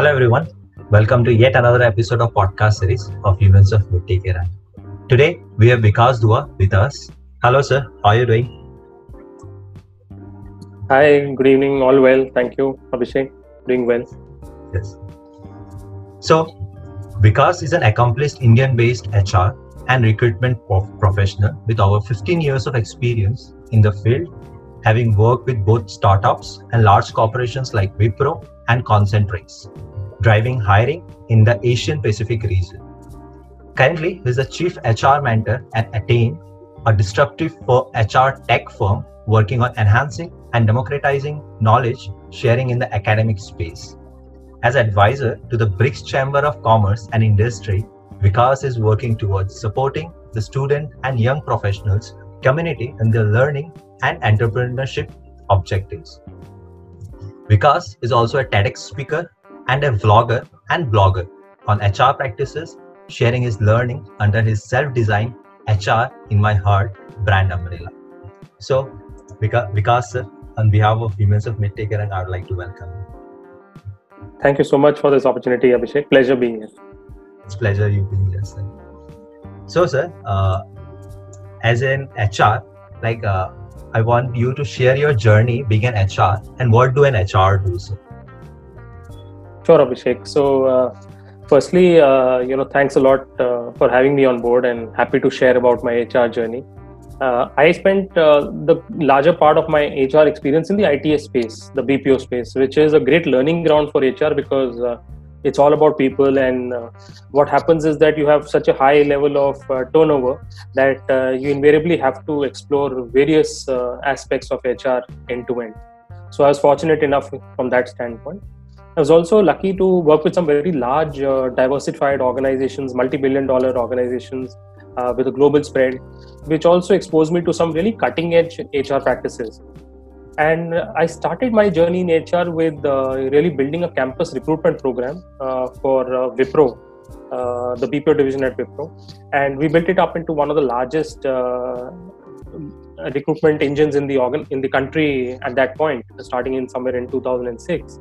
Hello everyone. Welcome to yet another episode of podcast series of Humans of Mitti Ke Rang. Today we have Vikas Dua with us. Hello sir, how are you doing? Hi, good evening. All well. Thank you, Abhishek. Doing well. Yes. So, Vikas is an accomplished Indian based HR and recruitment prof- professional with over 15 years of experience in the field, having worked with both startups and large corporations like Wipro and Concentrix, driving hiring in the Asian Pacific region. Currently, he is the chief HR mentor at Attayn, a disruptive HR tech firm working on enhancing and democratizing knowledge sharing in the academic space. As advisor to the BRICS Chamber of Commerce and Industry, Vikas is working towards supporting the student and young professionals community in their learning and entrepreneurship objectives. Vikas is also a TEDx speaker and a vlogger and blogger on HR practices, sharing his learning under his self-designed HR in my heart brand umbrella. So, Vikas, sir, on behalf of Humans of Mitti Ke Rang, and I would like to welcome you. Thank you so much for this opportunity, Abhishek. Pleasure being here. It's pleasure you being here, sir. So, sir, uh, as an HR, like uh, I want you to share your journey being an HR and what do an HR do, sir? Sure, Abhishek. So, uh, firstly, uh, you know, thanks a lot uh, for having me on board, and happy to share about my HR journey. Uh, I spent uh, the larger part of my HR experience in the ITES space, the BPO space, which is a great learning ground for HR because uh, it's all about people. And uh, what happens is that you have such a high level of uh, turnover that uh, you invariably have to explore various aspects of HR end to end. So I was fortunate enough from that standpoint. I was also lucky to work with some very large, diversified organizations, multi billion dollar organizations uh, with a global spread, which also exposed me to some really cutting edge HR practices. And I started my journey in HR with uh, really building a campus recruitment program uh, for Wipro, the BPO division at Wipro. And we built it up into one of the largest recruitment engines in the organ in the country at that point, starting in somewhere in 2006.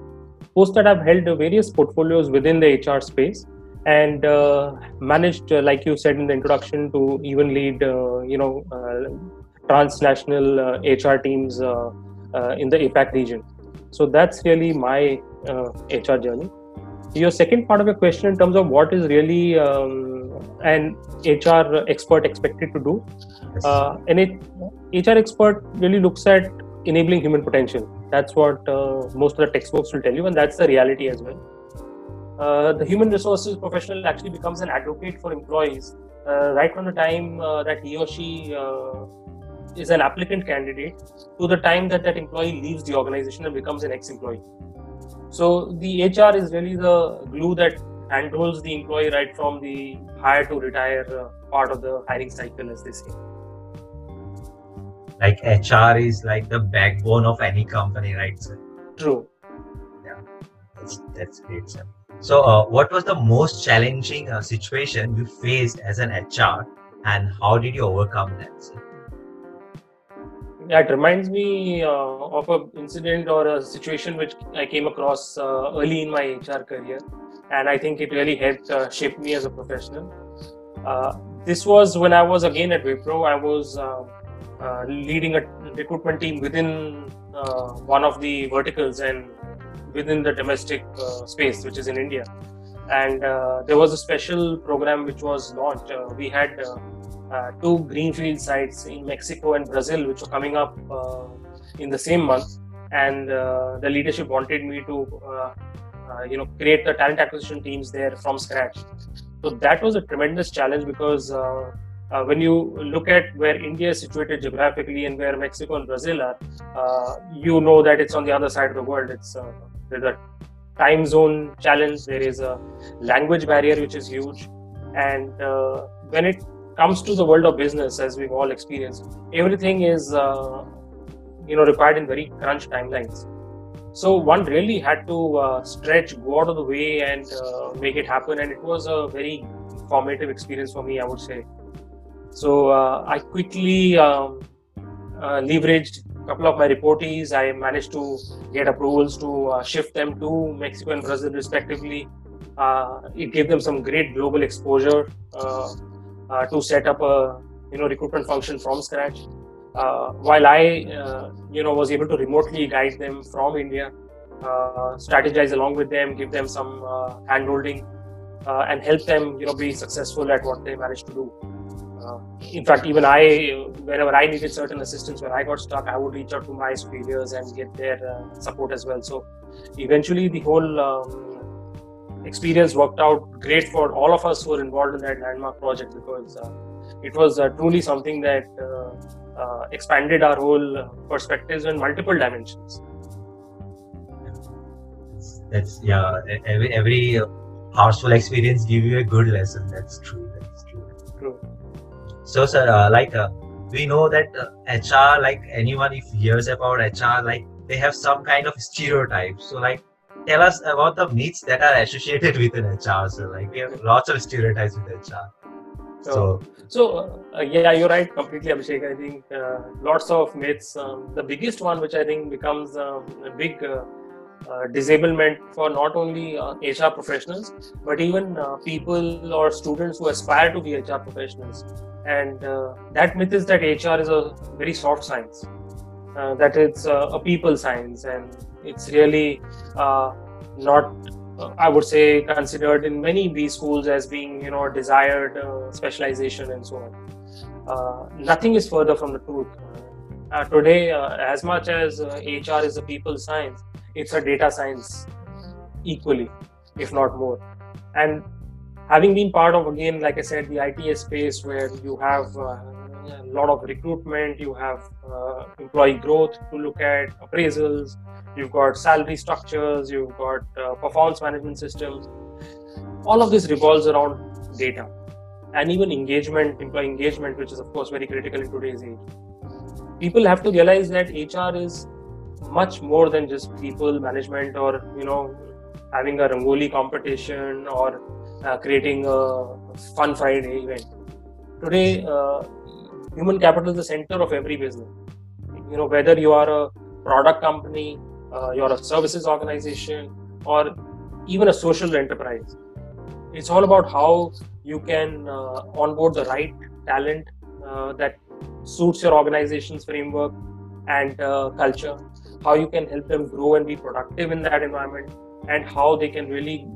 Post that, I've held various portfolios within the HR space and uh, managed, uh, like you said in the introduction, to even lead, uh, you know, transnational HR teams in the APAC region. So that's really my HR journey. Your second part of your question, in terms of what is really um, an HR expert expected to do, yes. an HR expert really looks at enabling human potential. That's what most of the textbooks will tell you, and that's the reality as well. Uh, the human resources professional actually becomes an advocate for employees uh, right from the time uh, that he or she is an applicant candidate to the time that that employee leaves the organization and becomes an ex-employee. So the HR is really the glue that handles the employee right from the hire to retire uh, part of the hiring cycle, as they say. Like HR is like the backbone of any company, right? Sir? True. Yeah, that's, that's great, sir. So, uh, what was the most challenging uh, situation you faced as an HR, and how did you overcome that? Sir? Yeah, it reminds me uh, of an incident or a situation which I came across uh, early in my HR career, and I think it really helped uh, shape me as a professional. Uh, this was when I was again at Wipro. I was leading a recruitment team within one of the verticals, and within the domestic uh, space, which is in India. And uh, there was a special program which was launched. Uh, we had two greenfield sites in Mexico and Brazil, which were coming up in the same month. And the leadership wanted me to, you know, create the talent acquisition teams there from scratch. So that was a tremendous challenge because uh, uh, when you look at where India is situated geographically and where Mexico and Brazil are, uh, you know that it's on the other side of the world. It's there's a time zone challenge. There is a language barrier which is huge, and uh, when it comes to the world of business, as we've all experienced, everything is uh, you know required in very crunch timelines. So one really had to uh, stretch, go out of the way, and uh, make it happen. And it was a very formative experience for me, I would say. So uh, I quickly um, uh, leveraged a couple of my reportees, I managed to get approvals to uh, shift them to Mexico and Brazil respectively. It gave them some great global exposure to set up a you know recruitment function from scratch. Uh, while I you know was able to remotely guide them from India, strategize along with them, give them some handholding, and help them you know be successful at what they managed to do. Uh, in fact, even I, whenever I needed certain assistance, when I got stuck, I would reach out to my superiors and get their uh, support as well. So, eventually, the whole um, experience worked out great for all of us who were involved in that landmark project because uh, it was uh, truly something that uh, uh, expanded our whole perspectives in multiple dimensions. That's yeah. Every every harmful experience give you a good lesson. That's true. That's true. True. So, sir, uh, like uh, we know that uh, HR, like anyone, if hears about HR, like they have some kind of stereotypes. So, like, tell us about the myths that are associated with an HR. So, like, we have lots of stereotypes with HR. So, so uh, yeah, you're right, completely, Abhishek. I think uh, lots of myths. Um, the biggest one, which I think becomes um, a big uh, uh, disablement for not only uh, HR professionals, but even uh, people or students who aspire to be HR professionals. And uh, that myth is that HR is a very soft science, uh, that it's a people science, and it's really not, I would say, considered in many B schools as being, you know, desired specialization and so on. nothing is further from the truth. Uh, today, uh, as much as uh, HR is a people science, it's a data science equally, if not more. And having been part of again like i said the its space where you have uh, a lot of recruitment. You have uh, employee growth to look at appraisals. You've got salary structures. You've got uh, performance management systems. All of this revolves around data and even engagement employee engagement which is of course very critical in today's age. People have to realize that hr is much more than just people management or you know having a rangoli competition or uh, creating a fun Friday event. Today, uh, human capital is the center of every business. You know, whether you are a product company, uh, you're a services organization, or even a social enterprise. It's all about how you can uh, onboard the right talent uh, that suits your organization's framework and uh, culture, how you can help them grow and be productive in that environment, and how they can really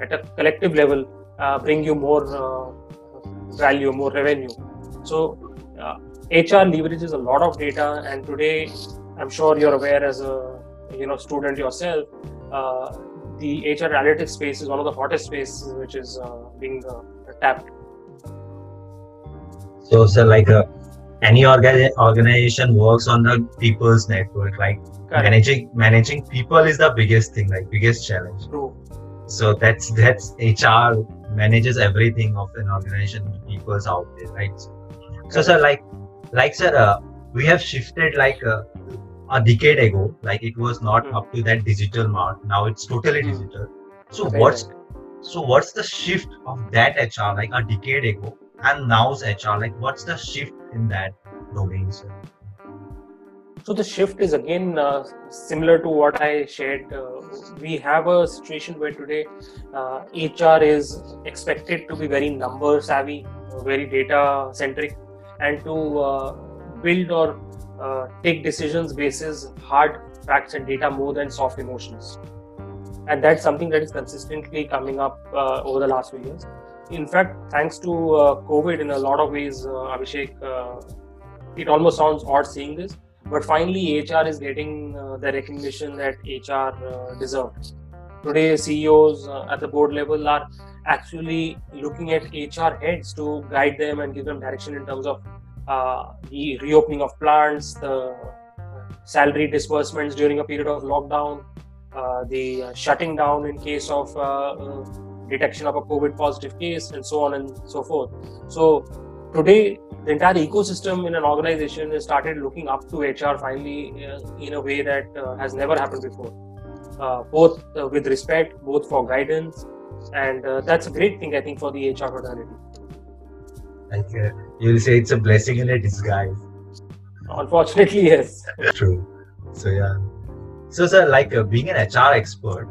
at a collective level uh, bring you more uh, value, more revenue. So HR uh, leverages a lot of data, and today I'm sure you're aware as a you know student yourself. Uh, the HR analytics space is one of the hottest spaces which is uh, being tapped. So, so like any orga- organization works on the people's network like Correct. managing managing people is the biggest thing like biggest challenge True so that's that's hr manages everything of an organization people's out there right so sir like like sir uh, we have shifted like uh, a decade ago like it was not mm. up to that digital mark now it's totally mm. digital so okay. what's so what's the shift of that hr like a decade ago and now's hr like what's the shift in that domain sir so the shift is again uh, similar to what I shared. Uh, we have a situation where today uh, HR is expected to be very number savvy, very data centric, and to uh, build or uh, take decisions basis on hard facts and data more than soft emotions. And that's something that is consistently coming up uh, over the last few years. In fact, thanks to COVID, in a lot of ways, Abhishek, it almost sounds odd seeing this but finally, HR is getting uh, the recognition that HR uh, deserves. Today, CEOs uh, at the board level are actually looking at HR heads to guide them and give them direction in terms of uh, the reopening of plants, the salary disbursements during a period of lockdown, uh, the shutting down in case of uh, detection of a COVID positive case, and so on and so forth. So, today the entire ecosystem in an organization has started looking up to HR finally uh, in a way that uh, has never happened before. Uh, both uh, with respect, both for guidance, and uh, that's a great thing I think for the HR fraternity. Like uh, you'll say, it's a blessing in a disguise. Unfortunately, yes. True. So yeah. So sir, like uh, being an HR expert,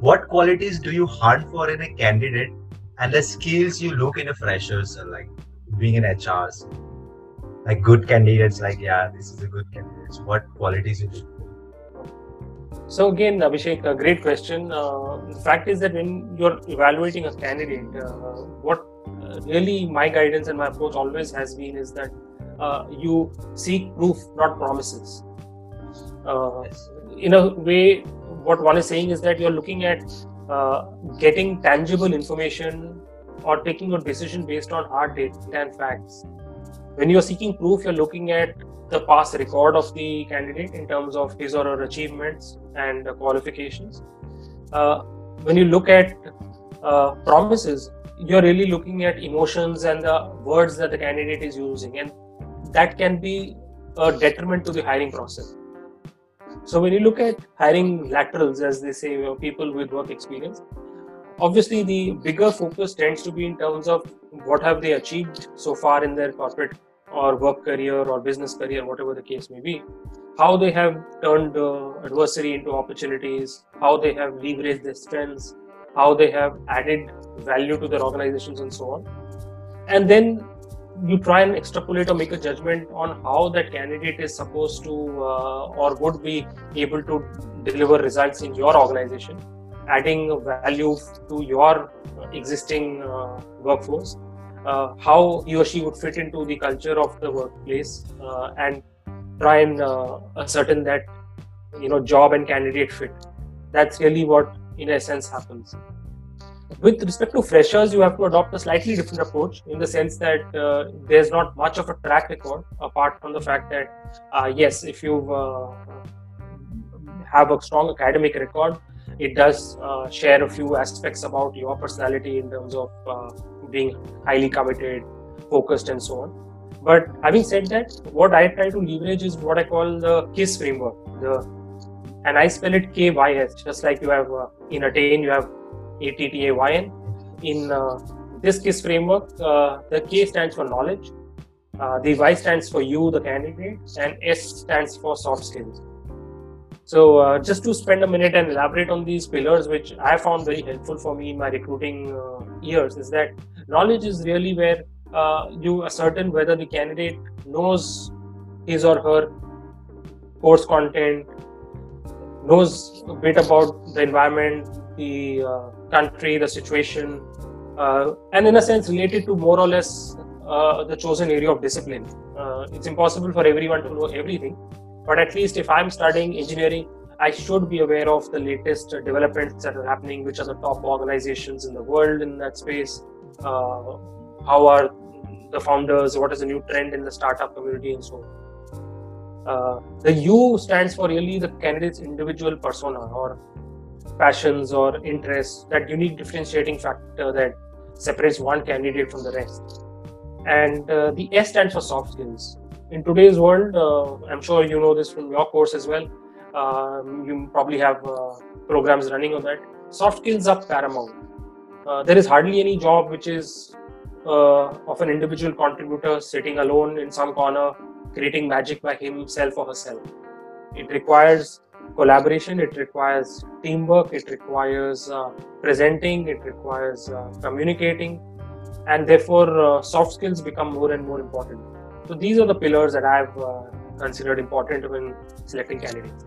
what qualities do you hunt for in a candidate, and the skills you look in a fresher, sir? Like being an hr like good candidates, like yeah, this is a good candidate. What qualities you look? So again, Abhishek, a great question. Uh, the fact is that when you're evaluating a candidate, uh, what uh, really my guidance and my approach always has been is that uh, you seek proof, not promises. Uh, in a way, what one is saying is that you're looking at uh, getting tangible information or taking a decision based on hard data and facts. When you're seeking proof, you're looking at the past record of the candidate in terms of his or her achievements and qualifications. Uh, when you look at uh, promises, you're really looking at emotions and the words that the candidate is using, and that can be a detriment to the hiring process. So when you look at hiring laterals, as they say, people with work experience, obviously the bigger focus tends to be in terms of what have they achieved so far in their corporate or work career or business career, whatever the case may be, how they have turned uh, adversity into opportunities, how they have leveraged their strengths, how they have added value to their organizations, and so on. And then you try and extrapolate or make a judgment on how that candidate is supposed to uh, or would be able to deliver results in your organization, adding value to your existing uh, workforce, uh, how he or she would fit into the culture of the workplace, uh, and try and uh, ascertain that you know job and candidate fit. That's really what, in essence, happens with respect to freshers, you have to adopt a slightly different approach in the sense that uh, there's not much of a track record apart from the fact that, uh, yes, if you uh, have a strong academic record, it does share a few aspects about your personality in terms of being highly committed, focused, and so on. But having said that, what I try to leverage is what I call the KISS framework. The and I spell it K Y S, just like you have uh, in Attayn, you have ATTAYN. In uh, this KISS framework, uh, the K stands for knowledge, uh, the Y stands for you, the candidate, and S stands for soft skills. So, uh, just to spend a minute and elaborate on these pillars, which I found very helpful for me in my recruiting uh, years, is that knowledge is really where uh, you ascertain whether the candidate knows his or her course content, knows a bit about the environment, the uh, country, the situation, uh, and in a sense related to more or less uh, the chosen area of discipline. Uh, it's impossible for everyone to know everything, but at least if I'm studying engineering, I should be aware of the latest developments that are happening, which are the top organizations in the world in that space, how are the founders, what is the new trend in the startup community, and so on. Uh, the U stands for really the candidate's individual persona or passions or interests, that unique differentiating factor that separates one candidate from the rest. And uh, the S stands for soft skills. In today's world, uh, I'm sure you know this from your course as well. Um, you probably have uh, programs running on that. Soft skills are paramount. Uh, there is hardly any job which is uh, of an individual contributor sitting alone in some corner, creating magic by himself or herself. It requires collaboration, it requires teamwork, it requires uh, presenting, it requires uh, communicating, and therefore uh, soft skills become more and more important. So these are the pillars that I've considered important when selecting candidates.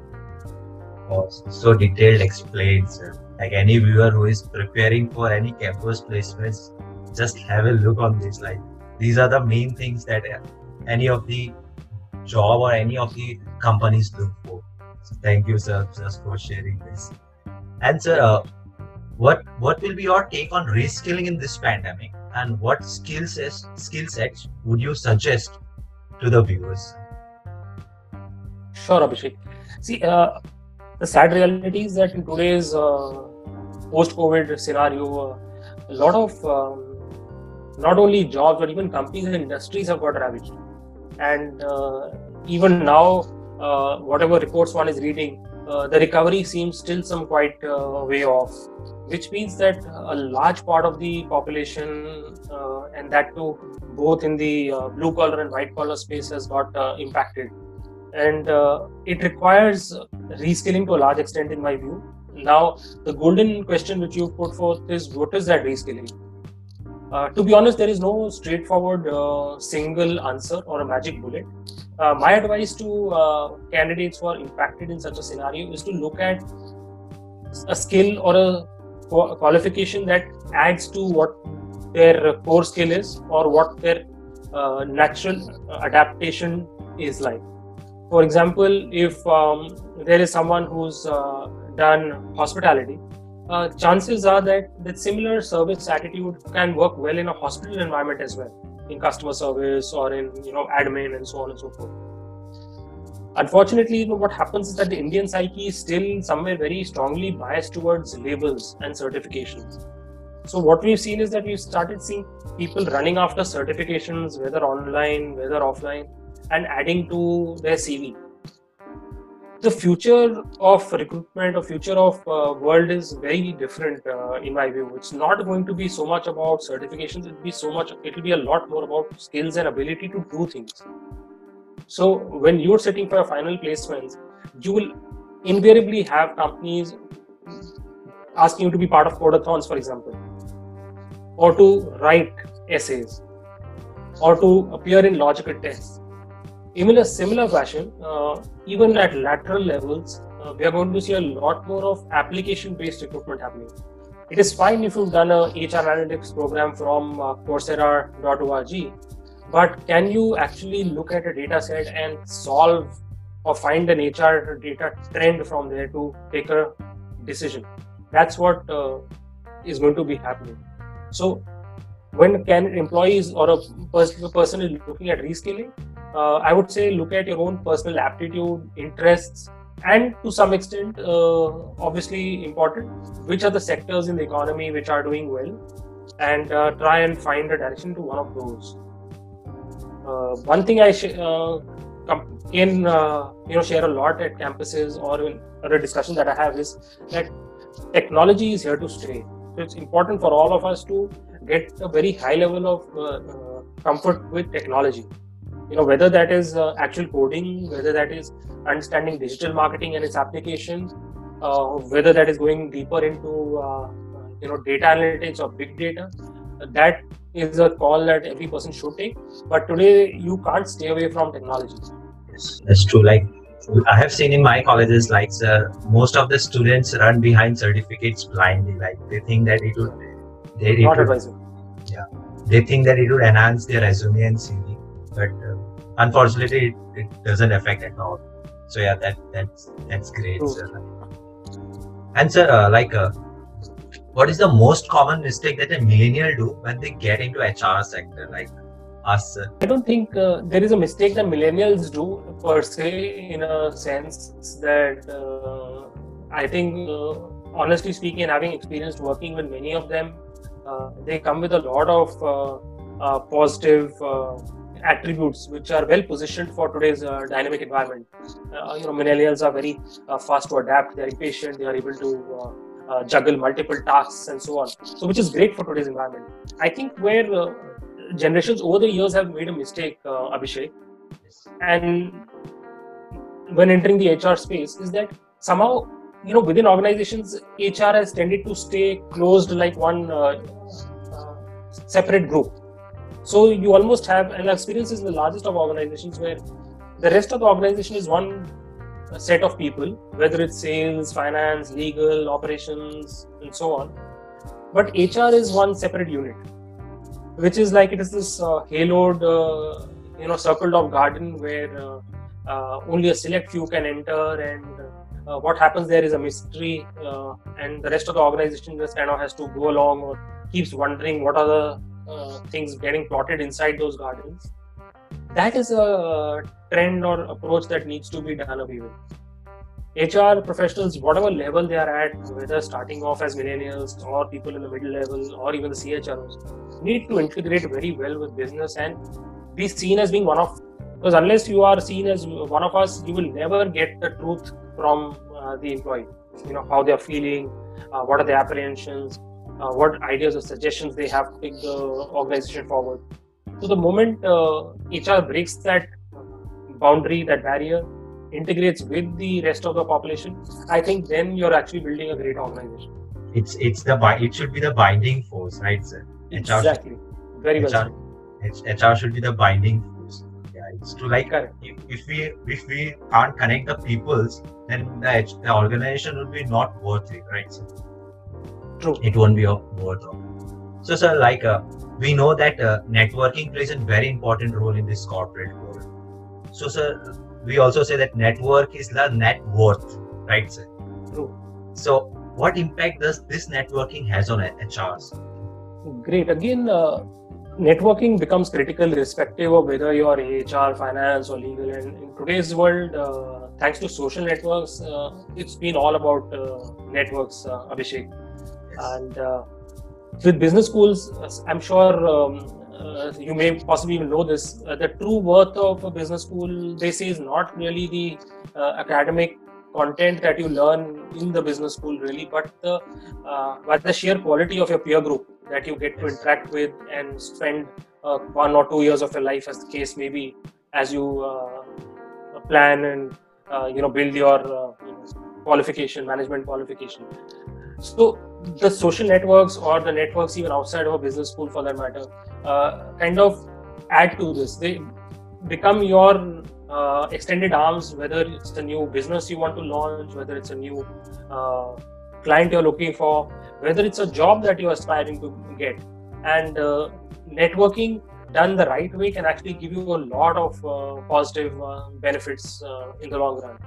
Oh, so detailed explains. Like any viewer who is preparing for any campus placements, just have a look on this. Like these are the main things that uh, any of the job or any of the companies look for. So thank you, sir, just for sharing this. And sir, uh, what what will be your take on reskilling in this pandemic, and what skill sets skill sets would you suggest to the viewers? Sure, Abhishek. See, uh, the sad reality is that in today's uh, post-COVID scenario, uh, a lot of um, not only jobs but even companies and industries have got ravaged, and uh, even now uh, whatever reports one is reading, uh, the recovery seems still some quite uh, way off, which means that a large part of the population, and that too both in the blue collar and white collar space has got impacted and uh, it requires reskilling to a large extent in my view. Now the golden question which you put forth is what is that reskilling? Uh, to be honest there is no straightforward uh, single answer or a magic bullet. Uh, my advice to uh, candidates who are impacted in such a scenario is to look at a skill or a qualification that adds to what their core skill is or what their uh, natural adaptation is like for example if um, there is someone who's uh, done hospitality uh, chances are that that similar service attitude can work well in a hospital environment as well in customer service or in you know admin and so on and so forth. Unfortunately what happens is that the indian psyche is still somewhere very strongly biased towards labels and certifications. So what we've seen is that we've started seeing people running after certifications whether online whether offline and adding to their CV. The future of recruitment or future of uh, world is very different uh, in my view. It's not going to be so much about certifications. It'll be so much. It'll be a lot more about skills and ability to do things. So when you're sitting for a final placements, you will invariably have companies asking you to be part of codeathons, for example, or to write essays, or to appear in logical tests in a similar fashion, uh, even at lateral levels, uh, we are going to see a lot more of application-based recruitment happening. It is fine if you've done a HR analytics program from uh, Coursera.org, but can you actually look at a data set and solve or find an HR data trend from there to take a decision? That's what uh, is going to be happening. So, when can employees or a person is looking at reskilling, uh, I would say look at your own personal aptitude, interests, and to some extent, uh, obviously important, which are the sectors in the economy which are doing well, and uh, try and find a direction to one of those. Uh, one thing I sh- uh, uh, you know share a lot at campuses or in other discussion that I have is that technology is here to stay. So it's important for all of us to get a very high level of comfort with technology you know whether that is uh, actual coding whether that is understanding digital marketing and its applications uh, whether that is going deeper into uh, you know data analytics or big data that is a call that every person should take. But today you can't stay away from technology. Yes that's true. Like I have seen in my colleges, like uh, most of the students run behind certificates blindly. Like they think that it would, they, it would, yeah, they think that it would enhance their resume and CV but uh, unfortunately it, it, doesn't affect at all so yeah that that's that's great sir. and sir uh, like uh, what is the most common mistake that a millennial do when they get into hr sector like us sir? i don't think uh, there is a mistake that millennials do per se in a sense that uh, i think uh, honestly speaking and having experienced working with many of them they come with a lot of positive attributes which are well positioned for today's uh, dynamic environment. Uh, you know, millennials are very uh, fast to adapt. They are impatient. They are able to uh, uh, juggle multiple tasks and so on. So, which is great for today's environment. I think where uh, generations over the years have made a mistake, Abhishek, and when entering the HR space, is that somehow you know within organizations, HR has tended to stay closed like one separate group so you almost have an experience is the largest of organizations where the rest of the organization is one set of people, whether it's sales, finance, legal, operations, and so on. But HR is one separate unit, which is like it is this uh, haloed, uh, you know, circled off garden where uh, uh only a select few can enter, and uh, what happens there is a mystery, uh, and the rest of the organization just kind of has to go along or keeps wondering what are the uh, things getting plotted inside those gardens that is a trend or approach that needs to be done away with HR professionals, whatever level they are at, whether starting off as millennials or people in the middle level or even the CHROs, need to integrate very well with business and be seen as being one of. Because unless you are seen as one of us, you will never get the truth from uh, the employee. You know how they are feeling, uh, what are their apprehensions, uh, what ideas or suggestions they have to take the organization forward. So the moment uh, HR breaks that boundary, that barrier, integrates with the rest of the population, I think then you're actually building a great organization. It's it's the it should be the binding force, right, sir? Exactly. Should, Very well. HR, HR should be the binding force. Yeah, it's to like if, if we if we can't connect the peoples, then the, the organization will be not worth it, right? Sir? True. It won't be worth it. So, sir, like uh, we know that uh, networking plays a very important role in this corporate world. So, sir, we also say that network is the net worth, right, sir? True. So, what impact does this networking has on HRs? Great. Again, uh, networking becomes critical irrespective of whether you're HR, finance, or legal. And in today's world, uh, thanks to social networks, uh, it's been all about uh, networks, uh, Abhishek. And with business schools, I'm sure um, uh, you may possibly even know this. Uh, the true worth of a business school, they say, is not really the uh, academic content that you learn in the business school, really, but the uh, but the sheer quality of your peer group that you get to interact with and spend uh, one or two years of your life, as the case may be, as you uh, plan and you know build your you qualification, management qualification. So the social networks or the networks even outside of a business school for that matter uh, kind of add to this. They become your uh, extended arms whether it's a new business you want to launch whether it's a new uh, client you're looking for whether it's a job that you're aspiring to get. And uh, networking done the right way can actually give you a lot of uh, positive uh, benefits in the long run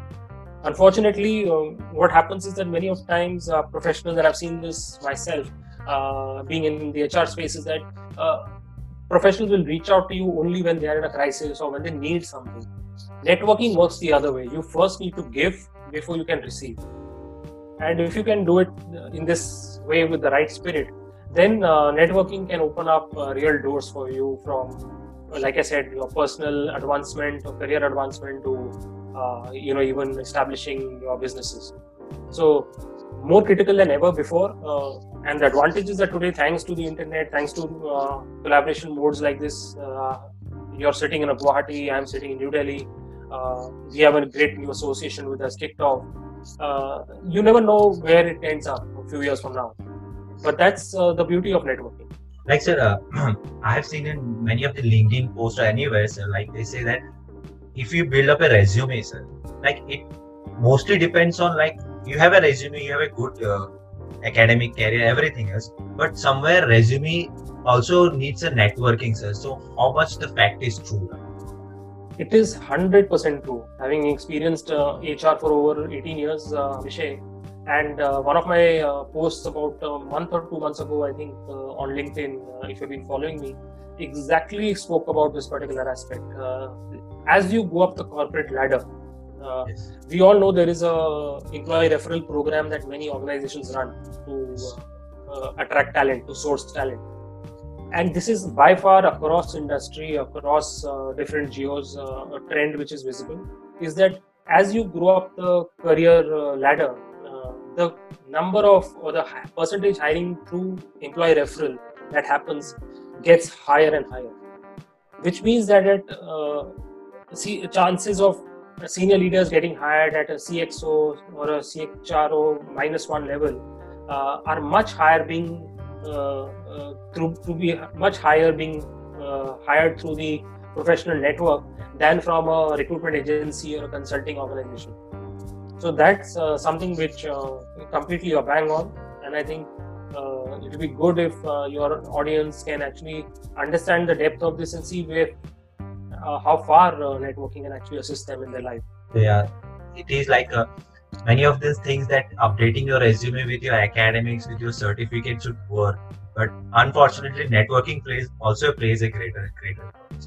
unfortunately um, what happens is that many of times uh, professionals that i've seen this myself uh, being in the hr space is that uh, professionals will reach out to you only when they are in a crisis or when they need something. Networking works the other way. You first need to give before you can receive. And if you can do it uh, in this way with the right spirit then uh, networking can open up uh, real doors for you from like i said your personal advancement or career advancement to uh, you know even establishing your businesses. So more critical than ever before uh, and the advantages that today thanks to the internet thanks to uh, collaboration modes like this uh, you're sitting in a guwahati i'm sitting in new delhi uh, we have a great new association with us off uh, you never know where it ends up a few years from now. But that's the beauty of networking. Like sir i have seen in many of the linkedin posts or anywhere sir like they say that if you build up a resume sir like it mostly depends on like you have a resume you have a good uh, academic career everything else but somewhere resume also needs a networking sir. So how much the fact is true? It is 100% true. Having experienced uh, hr for over 18 years uh, Abhishek, and uh, one of my uh, posts about a month or two months ago i think uh, on linkedin uh, if you've been following me exactly spoke about this particular aspect. Uh, as you go up the corporate ladder uh, yes. we all know there is a employee referral program that many organizations run to uh, uh, attract talent to source talent. And this is by far across industry across uh, different geos uh, a trend which is visible is that as you grow up the career ladder the number of or the percentage hiring through employee referral that happens gets higher and higher which means that it, see chances of senior leaders getting hired at a CXO or a CHRO minus one level uh, are much higher being uh, uh, through to be much higher being uh, hired through the professional network than from a recruitment agency or a consulting organization. So that's uh, something which uh, completely you're bang on, and I think it would be good if your audience can actually understand the depth of this and see where uh, how far uh, networking can actually assist them in their life. Yeah, it is like uh, many of these things that updating your resume with your academics, with your certificate should work. But unfortunately, networking plays also plays a greater greater role.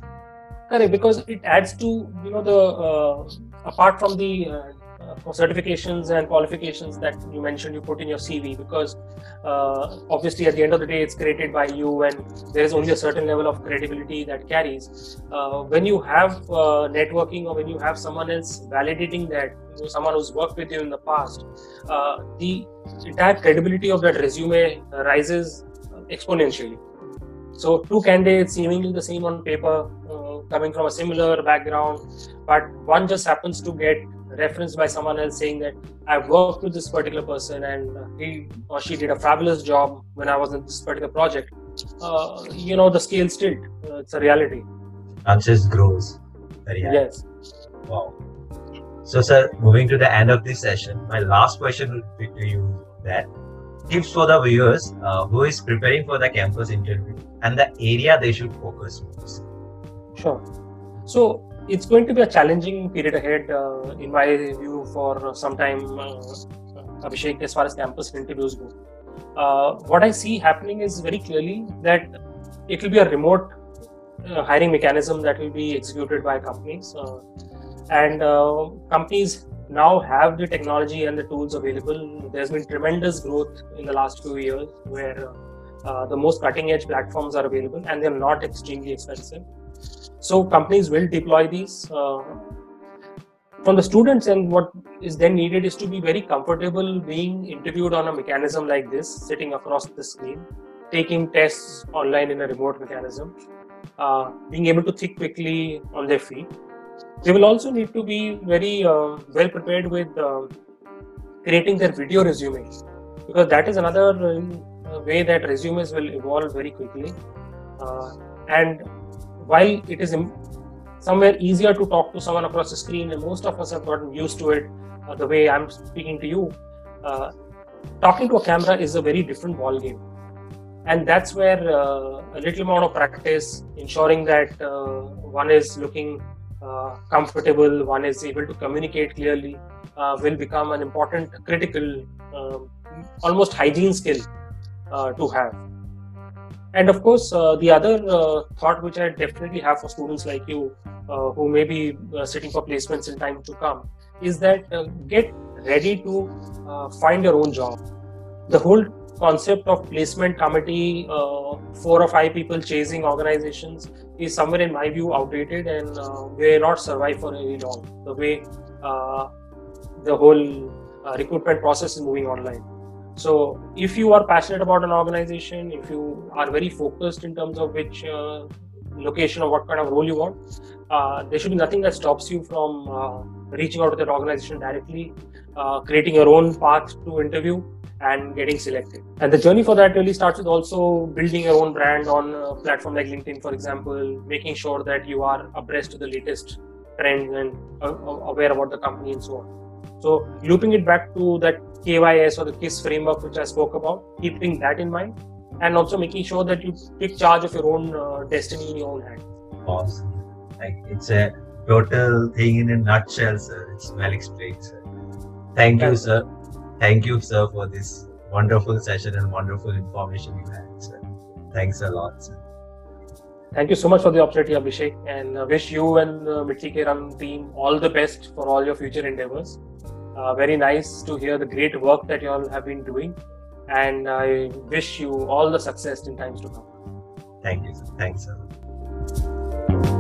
Correct, because it adds to you know the uh, apart from the uh, certifications and qualifications that you mentioned you put in your CV because uh, obviously at the end of the day it's created by you and there is only a certain level of credibility that carries. Uh, when you have uh, networking or when you have someone else validating that, you know, someone who's worked with you in the past, uh, the entire credibility of that resume rises exponentially. So two candidates seemingly the same on paper, coming from a similar background, but one just happens to get referenced by someone else saying that I've worked with this particular person and he or she did a fabulous job when I was in this particular project. Uh, you know, the scale still, uh, it's a reality. Chances grows. Very high. Yes. Wow. So, sir, moving to the end of this session, my last question would be to you that tips for the viewers uh, who is preparing for the campus interview and the area they should focus on. Sure. So it's going to be a challenging period ahead, uh, in my view, for some time, uh, Abhishek, as far as campus interviews go. Uh, what I see happening is very clearly that it will be a remote uh, hiring mechanism that will be executed by companies, uh, and uh, companies now have the technology and the tools available. There's been tremendous growth in the last few years where the most cutting edge platforms are available and they're not extremely expensive. So companies will deploy these. Uh, from the students, and what is then needed is to be very comfortable being interviewed on a mechanism like this, sitting across the screen, taking tests online in a remote mechanism, uh, being able to think quickly on their feet they will also need to be very uh, well prepared with uh, creating their video resume because that is another uh, way that resumes will evolve very quickly uh, and while it is somewhere easier to talk to someone across the screen and most of us have gotten used to it uh, the way i'm speaking to you uh, talking to a camera is a very different ball game and that's where a little amount of practice ensuring that one is looking uh, comfortable, one is able to communicate clearly, uh, will become an important, critical, um, almost hygiene skill uh, to have. And of course, the other thought which I definitely have for students like you who may be sitting for placements in time to come is that get ready to find your own job. The whole concept of placement committee, uh, four or five people chasing organizations is somewhere in my view outdated and uh, may not survive for very long. The way uh, the whole uh, recruitment process is moving online. So, if you are passionate about an organization, if you are very focused in terms of which uh, location or what kind of role you want, uh, there should be nothing that stops you from reaching out to that organization directly, creating your own path to interview, and getting selected. And the journey for that really starts with also building your own brand on a platform like LinkedIn, for example, making sure that you are abreast to the latest trends and aware about the company and so on. So, looping it back to that KYS or the KISS framework, which I spoke about, keeping that in mind, and also making sure that you take charge of your own uh, destiny in your own hands. Awesome. Like it's a total thing in a nutshell, sir. It's well explained, sir. Thank you, sir Thank you, sir, for this wonderful session and wonderful information you had, sir. Thanks a lot, sir. Thank you so much for the opportunity, Abhishek, and uh, wish you and the Mitti Ke Rang team all the best for all your future endeavors. Uh, very nice to hear the great work that you all have been doing, and I wish you all the success in times to come. Thank you, sir. Thanks, sir.